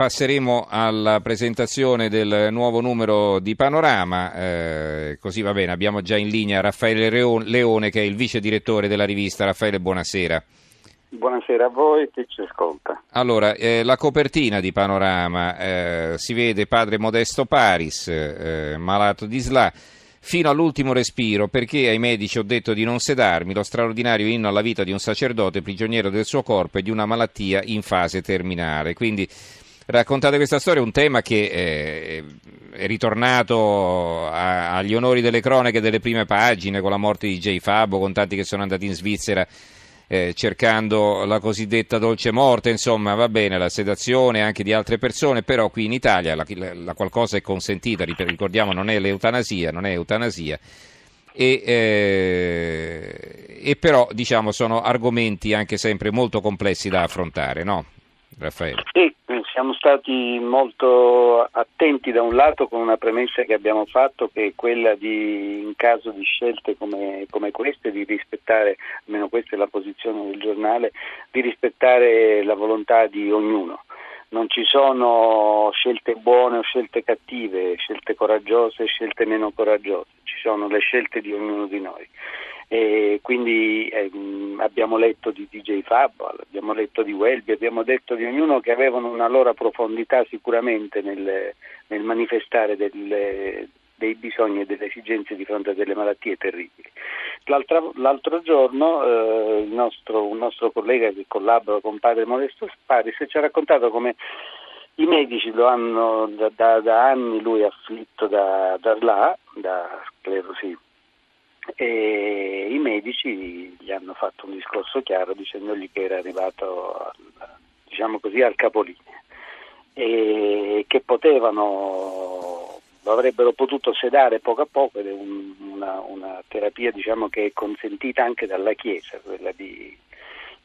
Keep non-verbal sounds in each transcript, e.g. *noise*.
Passeremo alla presentazione del nuovo numero di Panorama, eh, così va bene, abbiamo già in linea Raffaele Leone che è il vice direttore della rivista. Raffaele, buonasera. Buonasera a voi e chi ci ascolta. Allora, eh, la copertina di Panorama eh, si vede padre Modesto Paris, eh, malato di SLA, fino all'ultimo respiro perché ai medici ho detto di non sedarmi, lo straordinario inno alla vita di un sacerdote prigioniero del suo corpo e di una malattia in fase terminale. Quindi raccontate questa storia, un tema che eh, è ritornato a, agli onori delle cronache delle prime pagine con la morte di J. Fabbo, con tanti che sono andati in Svizzera eh, cercando la cosiddetta dolce morte, insomma va bene la sedazione anche di altre persone, però qui in Italia la, la qualcosa è consentita, ricordiamo non è l'eutanasia, non è eutanasia. E, eh, e però diciamo sono argomenti anche sempre molto complessi da affrontare, no? Raffaele. Sì, siamo stati molto attenti da un lato con una premessa che abbiamo fatto che è quella di, in caso di scelte come, come queste, di rispettare, almeno questa è la posizione del giornale, di rispettare la volontà di ognuno. Non ci sono scelte buone o scelte cattive, scelte coraggiose e scelte meno coraggiose, ci sono le scelte di ognuno di noi. E quindi ehm, abbiamo letto di DJ Fabbo, abbiamo letto di Welby, abbiamo detto di ognuno che avevano una loro profondità sicuramente nel, nel manifestare delle, dei bisogni e delle esigenze di fronte a delle malattie terribili. L'altro, l'altro giorno eh, nostro, un nostro collega che collabora con padre Modesto Sparis ci ha raccontato come i medici lo hanno da, da, da anni lui afflitto da, da là, da sclerosi e i medici gli hanno fatto un discorso chiaro dicendogli che era arrivato diciamo così, al capolinea e che potevano lo avrebbero potuto sedare poco a poco ed è un, una, una, terapia diciamo, che è consentita anche dalla Chiesa, quella di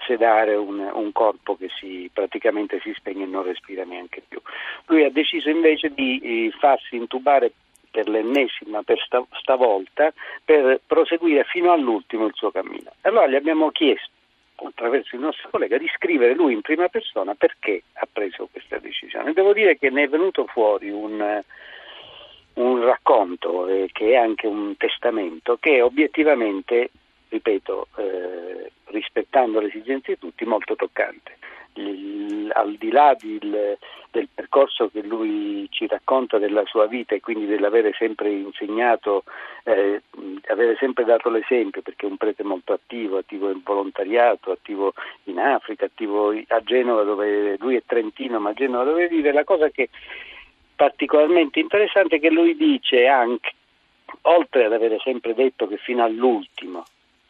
sedare un, un, corpo che si, praticamente si spegne e non respira neanche più. Lui ha deciso invece di eh, farsi intubare per l'ennesima, per sta, stavolta, per proseguire fino all'ultimo il suo cammino. Allora gli abbiamo chiesto, attraverso il nostro collega, di scrivere lui in prima persona perché ha preso questa decisione. Devo dire che ne è venuto fuori un, un racconto, eh, che è anche un testamento, che obiettivamente, ripeto, eh, rispettando le esigenze di tutti, molto toccante al di là del, del, percorso che lui ci racconta della sua vita e quindi dell'avere sempre insegnato, eh, avere sempre dato l'esempio, perché è un prete molto attivo, attivo in volontariato, attivo in Africa, attivo a Genova dove lui è trentino, ma a Genova dove vive, la cosa che è particolarmente interessante è che lui dice anche, oltre ad avere sempre detto che fino all'ultimo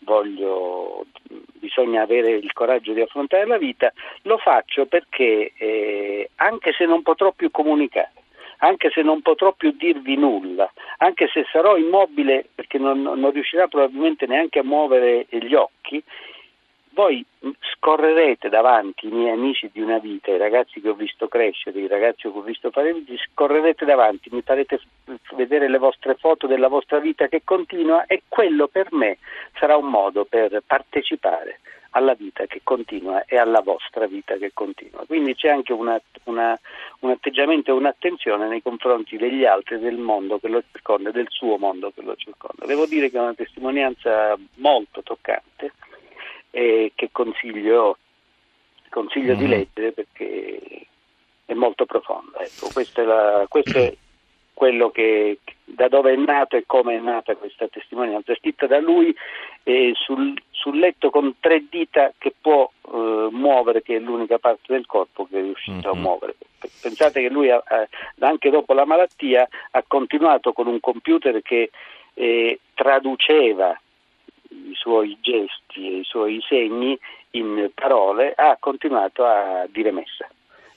voglio, bisogna avere il coraggio di affrontare la vita, lo faccio perché eh, anche se non potrò più comunicare, anche se non potrò più dirvi nulla, anche se sarò immobile perché non, non riuscirà probabilmente neanche a muovere gli occhi, voi scorrerete davanti i miei amici di una vita, i ragazzi che ho visto crescere, i ragazzi che ho visto fare vita, scorrerete davanti, mi farete vedere le vostre foto della vostra vita che continua e quello per me sarà un modo per partecipare alla vita che continua e alla vostra vita che continua. Quindi c'è anche una, una, un atteggiamento e un'attenzione nei confronti degli altri, del mondo che lo circonda, del suo mondo che lo circonda. Devo dire che è una testimonianza molto toccante e che consiglio, consiglio mm. di leggere perché è molto profonda. Ecco, questo, è la, questo è quello che, da dove è nato e come è nata questa testimonianza. È scritta da lui eh, sul, sul, letto con tre dita che può eh, muovere, che è l'unica parte del corpo che è riuscito mm-hmm. a muovere. Pensate che lui, ha, anche dopo la malattia, ha continuato con un computer che eh, traduceva i suoi gesti e i suoi segni in parole, ha continuato a dire messa.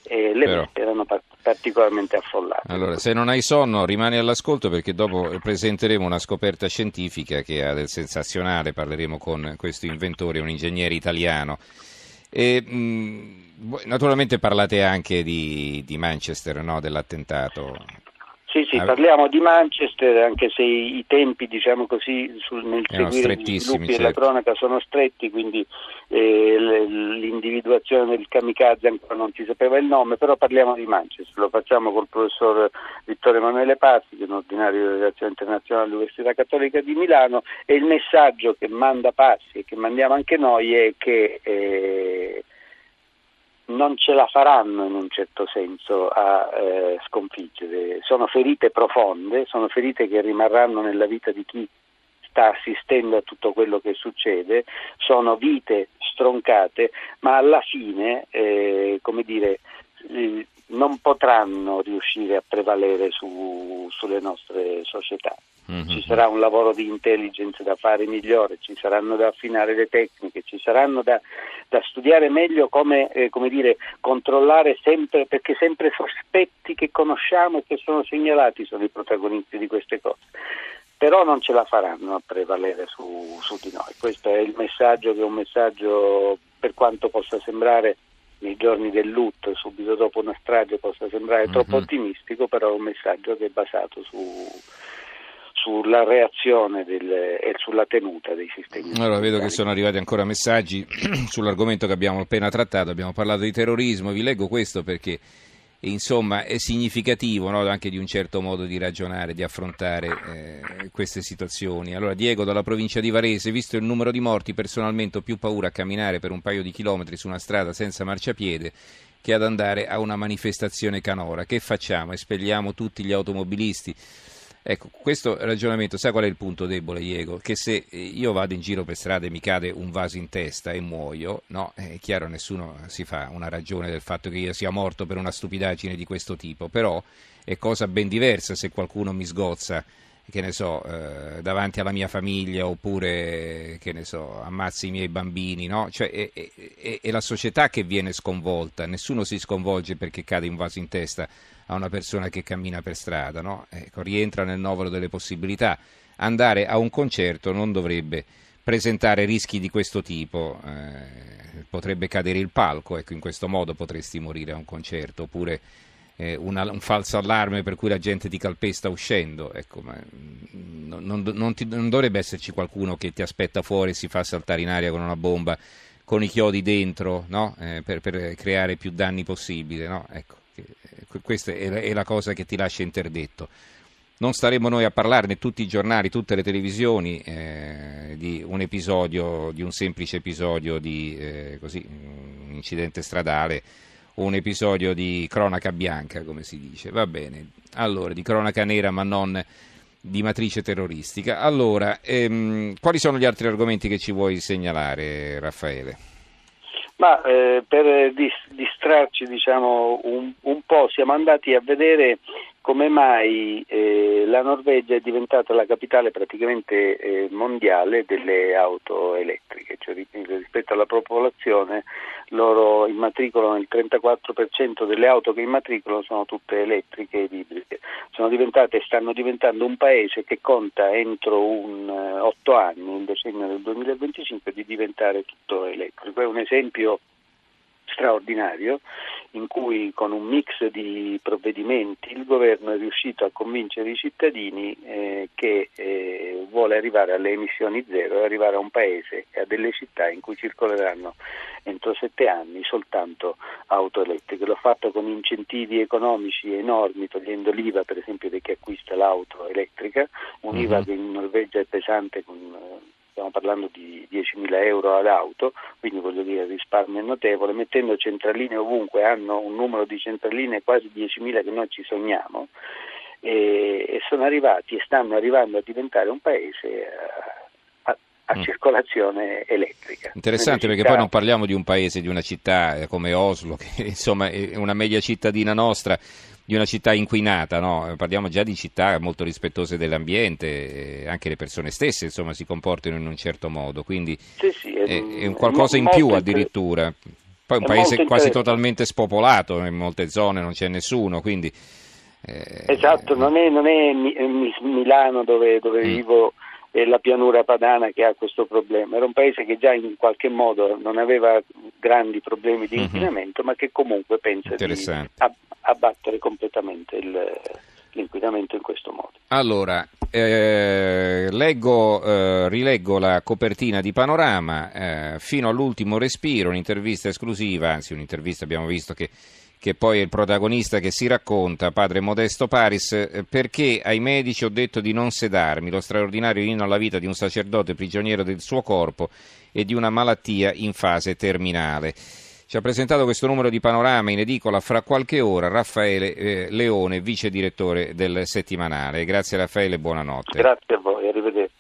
E le Però... messe erano particolarmente affollate. Allora, se non hai sonno, rimani all'ascolto perché dopo presenteremo una scoperta scientifica che ha del sensazionale, parleremo con questo inventore, un ingegnere italiano. E, mh, naturalmente parlate anche di, di Manchester, no? dell'attentato. Sì, Sì, parliamo di Manchester, anche se i, tempi, diciamo così, sul, nel Erano seguire gli sviluppi certo. della cronaca sono stretti, quindi eh, l'individuazione del kamikaze ancora non si sapeva il nome, però parliamo di Manchester, lo facciamo col professor Vittorio Emanuele Pazzi, che è un ordinario di relazioni internazionali all'Università Cattolica di Milano, e il messaggio che manda Pazzi e che mandiamo anche noi è che eh, non ce la faranno in un certo senso a eh, sconfiggere. Sono ferite profonde, sono ferite che rimarranno nella vita di chi sta assistendo a tutto quello che succede, sono vite stroncate, ma alla fine, eh, come dire, non potranno riuscire a prevalere su, sulle nostre società. Mm-hmm. Ci sarà un lavoro di intelligence da fare migliore, ci saranno da affinare le tecniche, ci saranno da, da studiare meglio come, eh, come dire, controllare sempre, perché sempre sospetti che conosciamo e che sono segnalati sono i protagonisti di queste cose però non ce la faranno a prevalere su, su, di noi. Questo è il messaggio che è un messaggio, per quanto possa sembrare nei giorni del lutto, subito dopo una strage, possa sembrare mm-hmm. troppo ottimistico, però è un messaggio che è basato su, sulla reazione del, e sulla tenuta dei sistemi. Allora, vedo che sono arrivati ancora messaggi *clears throat* sull'argomento che abbiamo appena trattato, abbiamo parlato di terrorismo, vi leggo questo perché insomma è significativo no, anche di un certo modo di ragionare, di affrontare eh, queste situazioni. Allora Diego dalla provincia di Varese, visto il numero di morti, personalmente ho più paura a camminare per un paio di chilometri su una strada senza marciapiede che ad andare a una manifestazione canora. Che facciamo? Espelliamo tutti gli automobilisti? Ecco, questo ragionamento, sai qual è il punto debole, Diego? Che se io vado in giro per strada e mi cade un vaso in testa e muoio, no, è chiaro, nessuno si fa una ragione del fatto che io sia morto per una stupidaggine di questo tipo, però è cosa ben diversa se qualcuno mi sgozza che ne so, eh, davanti alla mia famiglia oppure, che ne so, ammazzi i miei bambini, no? Cioè, è, è, è, la società che viene sconvolta, nessuno si sconvolge perché cade un vaso in testa a una persona che cammina per strada, no? Ecco, rientra nel novero delle possibilità. Andare a un concerto non dovrebbe presentare rischi di questo tipo, eh, potrebbe cadere il palco, ecco, in questo modo potresti morire a un concerto, oppure eh, una, un falso allarme per cui la gente ti calpesta uscendo, ecco, mm, non, non, ti, non, dovrebbe esserci qualcuno che ti aspetta fuori e si fa saltare in aria con una bomba con i chiodi dentro no? eh, per, per, creare più danni possibili. No? Ecco, questa è, è la cosa che ti lascia interdetto. Non staremo noi a parlarne tutti i giornali, tutte le televisioni eh, di un episodio, di un semplice episodio di eh, così, un incidente stradale un episodio di cronaca bianca, come si dice. Va bene, allora, di cronaca nera ma non di matrice terroristica. Allora, ehm, quali sono gli altri argomenti che ci vuoi segnalare, Raffaele? Ma eh, per distrarci diciamo, un, un, po' siamo andati a vedere come mai eh, la Norvegia è diventata la capitale praticamente eh, mondiale delle auto elettriche, cioè rispetto alla popolazione loro immatricolano il 34% delle auto che immatricolano sono tutte elettriche ed ibride. Sono diventate e stanno diventando un paese che conta entro un, uh, 8 anni, il decennio del 2025, di diventare tutto elettrico. È un esempio straordinario in cui con un mix di provvedimenti il governo è riuscito a convincere i cittadini eh, che eh, vuole arrivare alle emissioni zero e arrivare a un paese e a delle città in cui circoleranno entro sette anni soltanto auto elettriche. L'ho fatto con incentivi economici enormi, togliendo l'IVA per esempio di chi acquista l'auto elettrica, un'IVA mm-hmm. che in Norvegia è pesante con stiamo parlando di 10.000 euro ad auto, quindi voglio dire il risparmio è notevole, mettendo centraline ovunque, hanno un numero di centraline quasi 10.000 che noi ci sogniamo e, e sono arrivati e stanno arrivando a diventare un paese a, a mm. circolazione elettrica. Interessante perché poi non parliamo di un paese, di una città eh, come Oslo, *laughs* che insomma è una media cittadina nostra, di una città inquinata, no? parliamo già di città molto rispettose dell'ambiente, anche le persone stesse insomma, si comportano in un certo modo, quindi sì, sì, è, è, è, un qualcosa in più addirittura. Poi un paese quasi totalmente spopolato, in molte zone non c'è nessuno, quindi... Eh, esatto, non è, non è Milano dove, dove mm. vivo e la pianura padana che ha questo problema. Era un paese che già in qualche modo non aveva grandi problemi di mhm. inquinamento, mm-hmm. ma che comunque pensa di abbattere completamente il, l'inquinamento in questo modo. Allora, eh, leggo, eh, rileggo la copertina di Panorama, eh, fino all'ultimo respiro, un'intervista esclusiva, anzi un'intervista abbiamo visto che, che poi è il protagonista che si racconta, padre Modesto Paris, eh, perché ai medici ho detto di non sedarmi, lo straordinario inno alla vita di un sacerdote prigioniero del suo corpo e di una malattia in fase terminale. Ci ha presentato questo numero di panorama in edicola fra qualche ora Raffaele eh, Leone, vice direttore del settimanale. Grazie Raffaele, buonanotte. Grazie a voi, arrivederci.